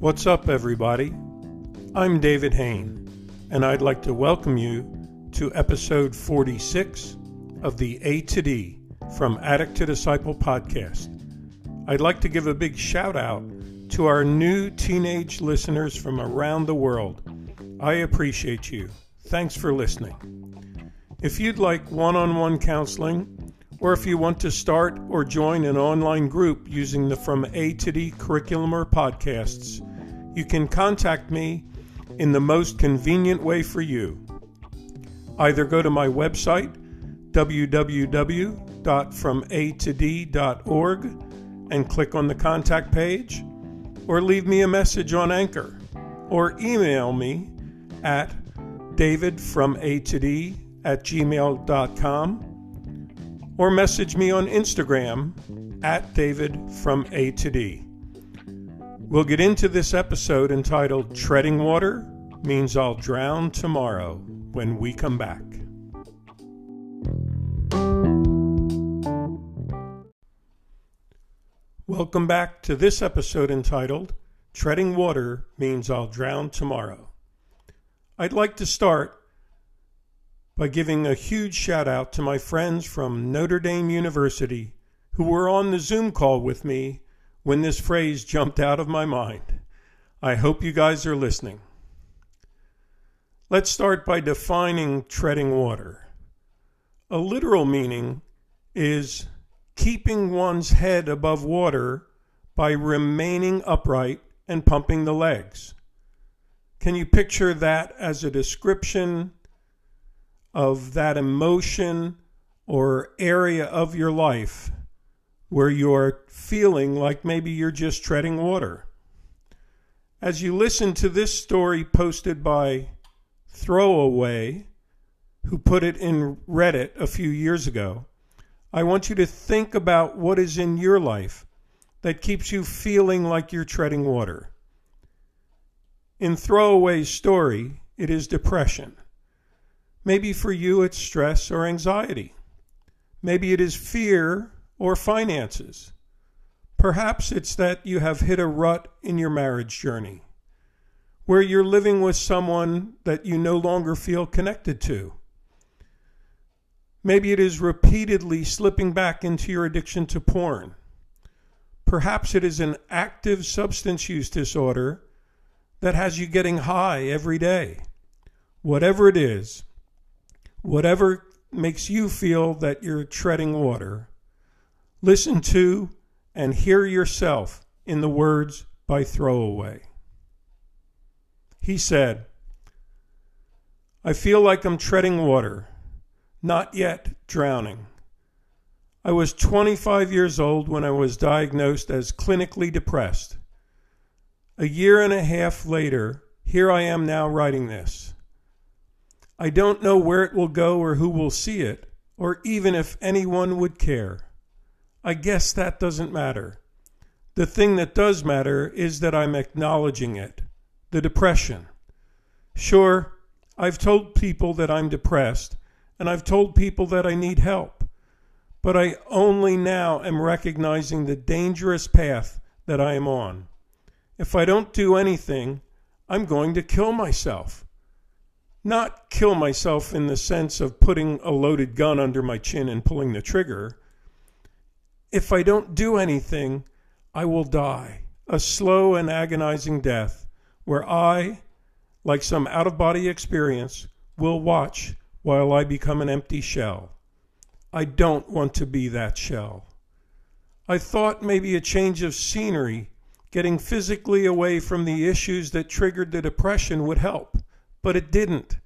What's up, everybody? I'm David Hain, and I'd like to welcome you to episode 46 of the A to D from Addict to Disciple podcast. I'd like to give a big shout out to our new teenage listeners from around the world. I appreciate you. Thanks for listening. If you'd like one on one counseling, or if you want to start or join an online group using the From A to D curriculum or podcasts, you can contact me in the most convenient way for you. Either go to my website, www.fromatod.org, and click on the contact page, or leave me a message on Anchor, or email me at davidfromatod at gmail.com, or message me on Instagram at davidfromatod. We'll get into this episode entitled Treading Water Means I'll Drown Tomorrow when we come back. Welcome back to this episode entitled Treading Water Means I'll Drown Tomorrow. I'd like to start by giving a huge shout out to my friends from Notre Dame University who were on the Zoom call with me when this phrase jumped out of my mind. I hope you guys are listening. Let's start by defining treading water. A literal meaning is keeping one's head above water by remaining upright and pumping the legs. Can you picture that as a description of that emotion or area of your life where you're feeling like maybe you're just treading water? As you listen to this story posted by Throwaway, who put it in Reddit a few years ago, I want you to think about what is in your life that keeps you feeling like you're treading water. In Throwaway's story, it is depression. Maybe for you it's stress or anxiety. Maybe it is fear or finances. Perhaps it's that you have hit a rut in your marriage journey, where you're living with someone that you no longer feel connected to. Maybe it is repeatedly slipping back into your addiction to porn. Perhaps it is an active substance use disorder that has you getting high every day. Whatever it is, whatever makes you feel that you're treading water, listen to and hear yourself in the words by Throwaway. He said, I feel like I'm treading water not yet drowning. I was 25 years old when I was diagnosed as clinically depressed. A year and a half later, here I am now writing this. I don't know where it will go or who will see it, or even if anyone would care. I guess that doesn't matter. The thing that does matter is that I'm acknowledging it the depression. Sure, I've told people that I'm depressed, and I've told people that I need help. But I only now am recognizing the dangerous path that I am on. If I don't do anything, I'm going to kill myself. Not kill myself in the sense of putting a loaded gun under my chin and pulling the trigger. If I don't do anything, I will die a slow and agonizing death where I, like some out of body experience, will watch while I become an empty shell. I don't want to be that shell. I thought maybe a change of scenery, getting physically away from the issues that triggered the depression would help, but it didn't.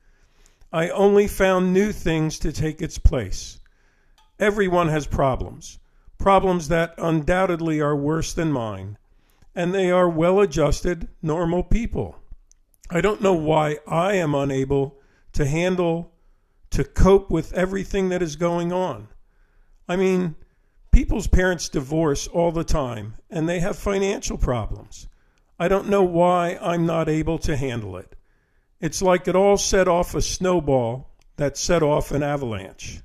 I only found new things to take its place. Everyone has problems, problems that undoubtedly are worse than mine, and they are well adjusted, normal people. I don't know why I am unable to handle to cope with everything that is going on. I mean, people's parents divorce all the time and they have financial problems. I don't know why I'm not able to handle it. It's like it all set off a snowball that set off an avalanche.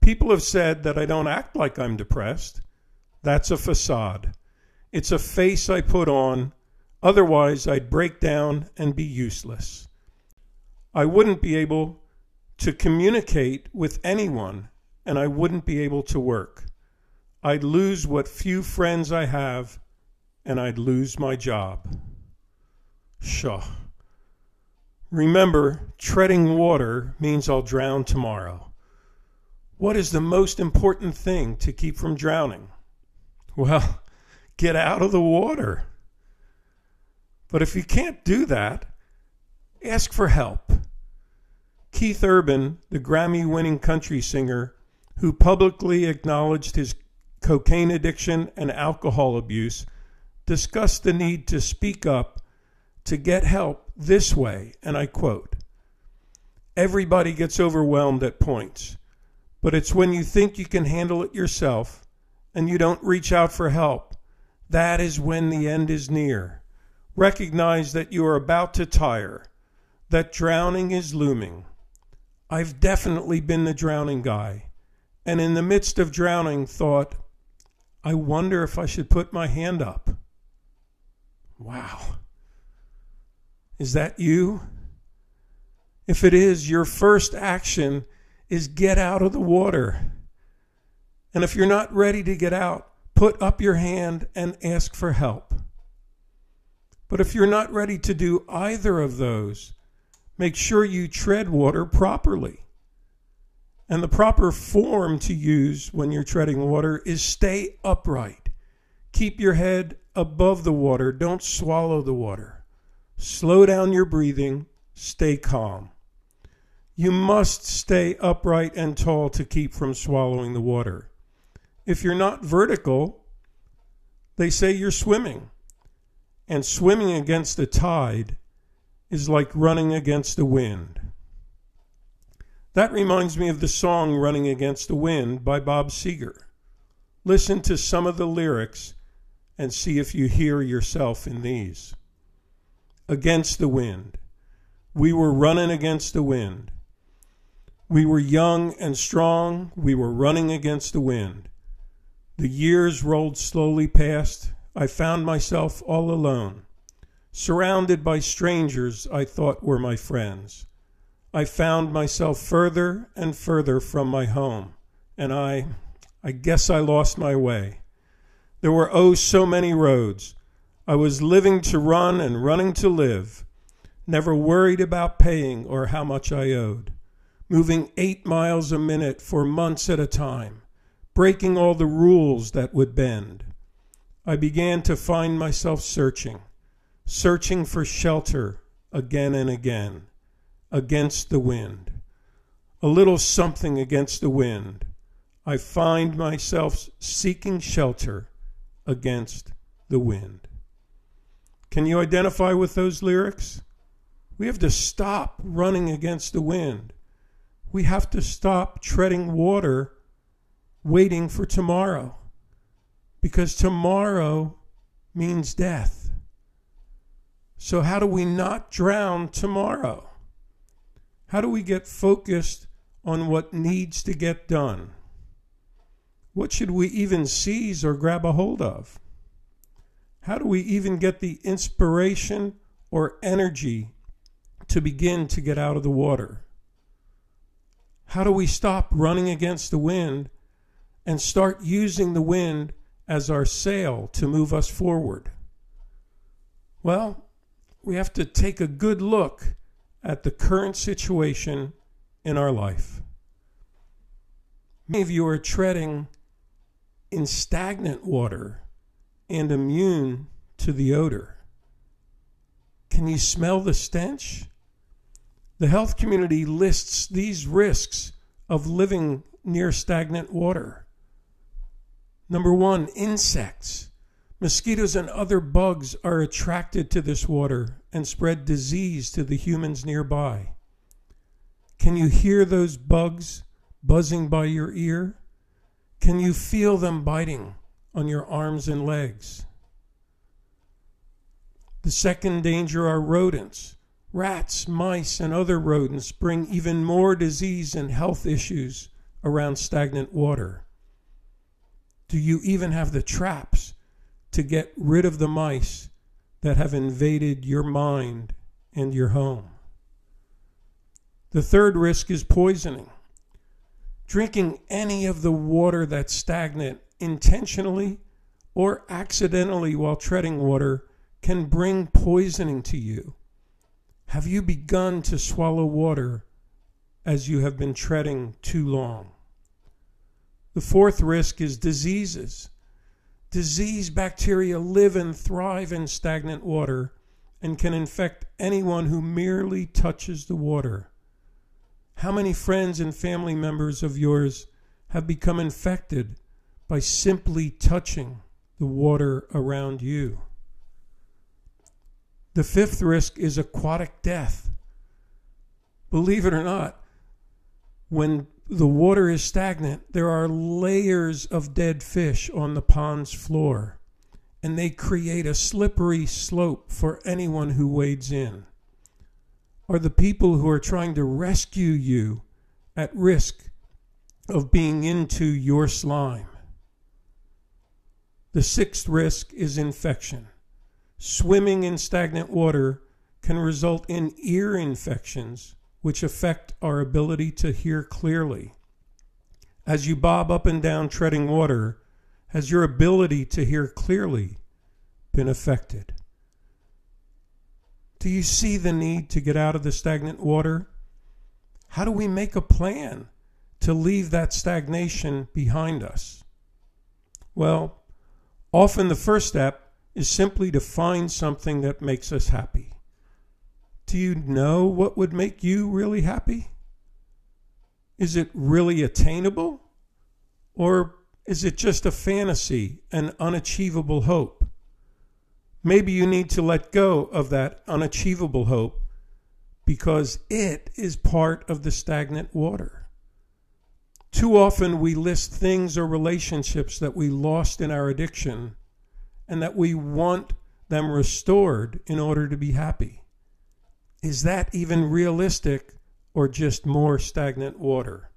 People have said that I don't act like I'm depressed. That's a facade. It's a face I put on, Otherwise, I'd break down and be useless. I wouldn't be able to communicate with anyone, and I wouldn't be able to work. I'd lose what few friends I have, and I'd lose my job. Pshaw. Remember, treading water means I'll drown tomorrow. What is the most important thing to keep from drowning? Well, get out of the water. But if you can't do that, ask for help. Keith Urban, the Grammy winning country singer who publicly acknowledged his cocaine addiction and alcohol abuse, discussed the need to speak up to get help this way, and I quote Everybody gets overwhelmed at points, but it's when you think you can handle it yourself and you don't reach out for help that is when the end is near. Recognize that you are about to tire, that drowning is looming. I've definitely been the drowning guy, and in the midst of drowning, thought, I wonder if I should put my hand up. Wow. Is that you? If it is, your first action is get out of the water. And if you're not ready to get out, put up your hand and ask for help. But if you're not ready to do either of those, make sure you tread water properly. And the proper form to use when you're treading water is stay upright. Keep your head above the water. Don't swallow the water. Slow down your breathing. Stay calm. You must stay upright and tall to keep from swallowing the water. If you're not vertical, they say you're swimming. And swimming against the tide is like running against the wind. That reminds me of the song Running Against the Wind by Bob Seger. Listen to some of the lyrics and see if you hear yourself in these against the wind. We were running against the wind. We were young and strong. We were running against the wind. The years rolled slowly past. I found myself all alone, surrounded by strangers I thought were my friends. I found myself further and further from my home, and I, I guess I lost my way. There were oh so many roads. I was living to run and running to live, never worried about paying or how much I owed, moving eight miles a minute for months at a time, breaking all the rules that would bend. I began to find myself searching, searching for shelter again and again, against the wind. A little something against the wind. I find myself seeking shelter against the wind. Can you identify with those lyrics? We have to stop running against the wind. We have to stop treading water waiting for tomorrow because tomorrow means death. So, how do we not drown tomorrow? How do we get focused on what needs to get done? What should we even seize or grab a hold of? How do we even get the inspiration or energy to begin to get out of the water? How do we stop running against the wind and start using the wind as our sail to move us forward? Well, we have to take a good look at the current situation in our life. Many of you are treading in stagnant water and immune to the odor. Can you smell the stench? The health community lists these risks of living near stagnant water. Number one, insects. Mosquitoes and other bugs are attracted to this water and spread disease to the humans nearby. Can you hear those bugs buzzing by your ear? Can you feel them biting? on your arms and legs. The second danger are rodents. Rats, mice, and other rodents bring even more disease and health issues around stagnant water. Do you even have the traps to get rid of the mice that have invaded your mind and your home. The third risk is poisoning. Drinking any of the water that's stagnant intentionally or accidentally while treading water can bring poisoning to you. Have you begun to swallow water as you have been treading too long? The fourth risk is diseases. Disease bacteria live and thrive in stagnant water and can infect anyone who merely touches the water. How many friends and family members of yours have become infected by simply touching the water around you? The fifth risk is aquatic death. Believe it or not, when the water is stagnant, there are layers of dead fish on the pond's floor, and they create a slippery slope for anyone who wades in. Are the people who are trying to rescue you at risk of being into your slime? The sixth risk is infection. Swimming in stagnant water can result in ear infections, which affect our ability to hear clearly. As you bob up and down treading water, has your ability to hear clearly been affected? Do you see the need to get out of the stagnant water? How do we make a plan to leave that stagnation behind us? Well, often the first step is simply to find something that makes us happy. Do you know what would make you really happy? Is it really attainable? Or is it just a fantasy, an unachievable hope? Maybe you need to let go of that unachievable hope because it is part of the stagnant water. Too often we list things or relationships that we lost in our addiction and that we want them restored in order to be happy. Is that even realistic or just more stagnant water?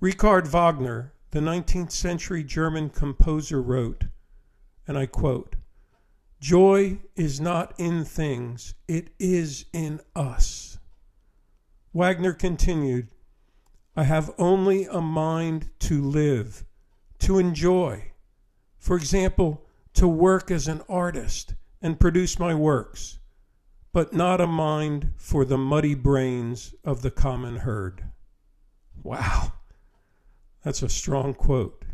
Richard Wagner, the 19th century German composer, wrote, and I quote, Joy is not in things, it is in us. Wagner continued, I have only a mind to live, to enjoy, for example, to work as an artist and produce my works, but not a mind for the muddy brains of the common herd. Wow, that's a strong quote.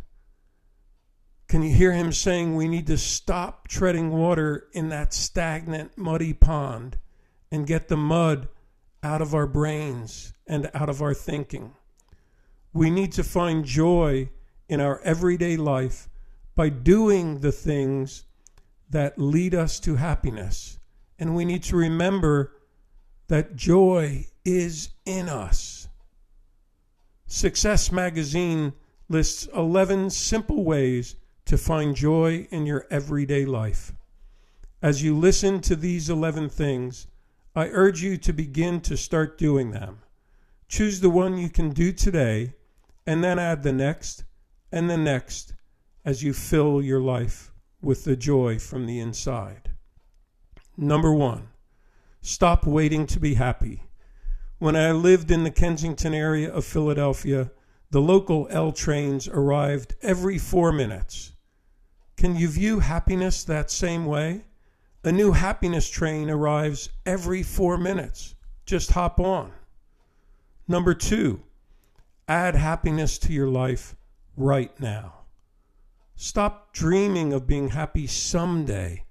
Can you hear him saying we need to stop treading water in that stagnant, muddy pond and get the mud out of our brains and out of our thinking? We need to find joy in our everyday life by doing the things that lead us to happiness. And we need to remember that joy is in us. Success Magazine lists 11 simple ways to find joy in your everyday life. As you listen to these 11 things, I urge you to begin to start doing them. Choose the one you can do today, and then add the next and the next as you fill your life with the joy from the inside. Number one, stop waiting to be happy. When I lived in the Kensington area of Philadelphia, the local L trains arrived every four minutes. Can you view happiness that same way? A new happiness train arrives every four minutes. Just hop on. Number two, add happiness to your life right now. Stop dreaming of being happy someday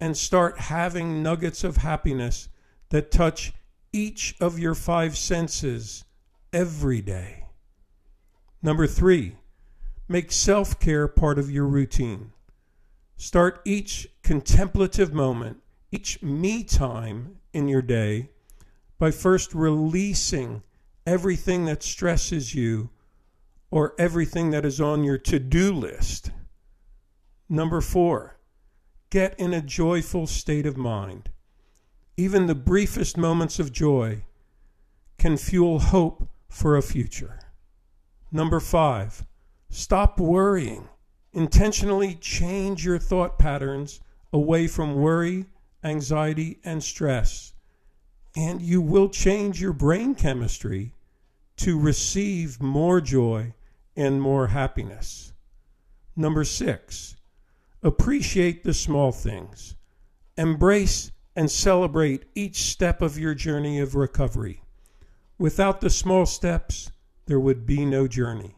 and start having nuggets of happiness that touch each of your five senses every day. Number three, make self care part of your routine. Start each contemplative moment, each me time in your day by first releasing everything that stresses you or everything that is on your to do list Number four, get in a joyful state of mind. Even the briefest moments of joy can fuel hope for a future. Number five, stop worrying. Intentionally change your thought patterns away from worry, anxiety, and stress. And you will change your brain chemistry to receive more joy and more happiness. Number six, appreciate the small things. Embrace and celebrate each step of your journey of recovery. Without the small steps, there would be no journey.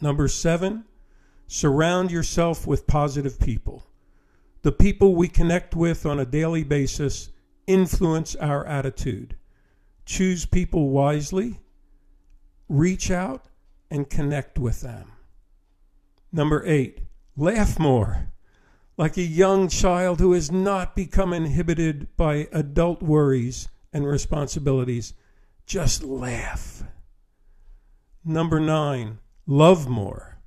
Number seven, surround yourself with positive people. The people we connect with on a daily basis influence our attitude. Choose people wisely, reach out, and connect with them. Number eight, laugh more. Like a young child who has not become inhibited by adult worries and responsibilities, just laugh. Number nine, love more.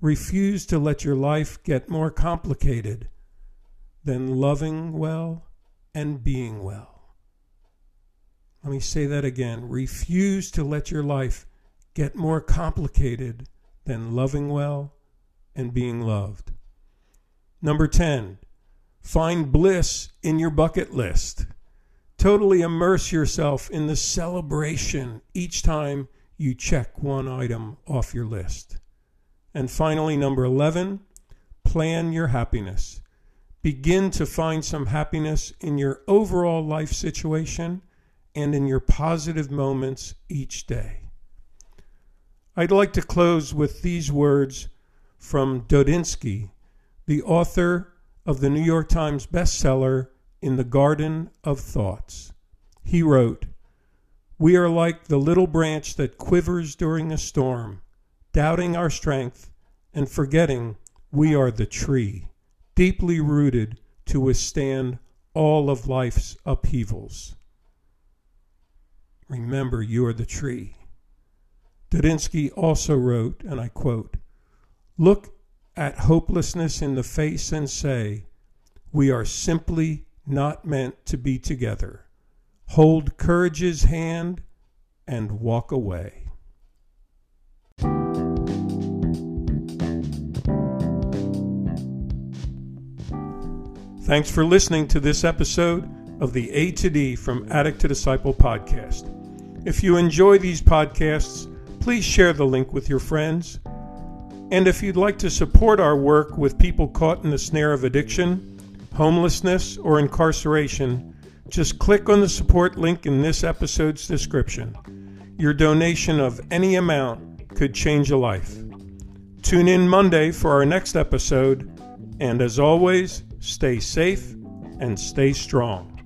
Refuse to let your life get more complicated than loving well and being well. Let me say that again. Refuse to let your life get more complicated than loving well and being loved. Number 10, find bliss in your bucket list. Totally immerse yourself in the celebration each time you check one item off your list. And finally, number 11, plan your happiness. Begin to find some happiness in your overall life situation and in your positive moments each day. I'd like to close with these words from Dodinsky, the author of the New York Times bestseller In the Garden of Thoughts. He wrote, We are like the little branch that quivers during a storm, doubting our strength and forgetting we are the tree, deeply rooted to withstand all of life's upheavals. Remember, you are the tree. Dodinsky also wrote, and I quote, Look at hopelessness in the face and say, We are simply not meant to be together. Hold courage's hand and walk away. Thanks for listening to this episode of the A to D from Addict to Disciple podcast. If you enjoy these podcasts, please share the link with your friends. And if you'd like to support our work with people caught in the snare of addiction, homelessness, or incarceration, just click on the support link in this episode's description. Your donation of any amount could change a life. Tune in Monday for our next episode, and as always, stay safe and stay strong.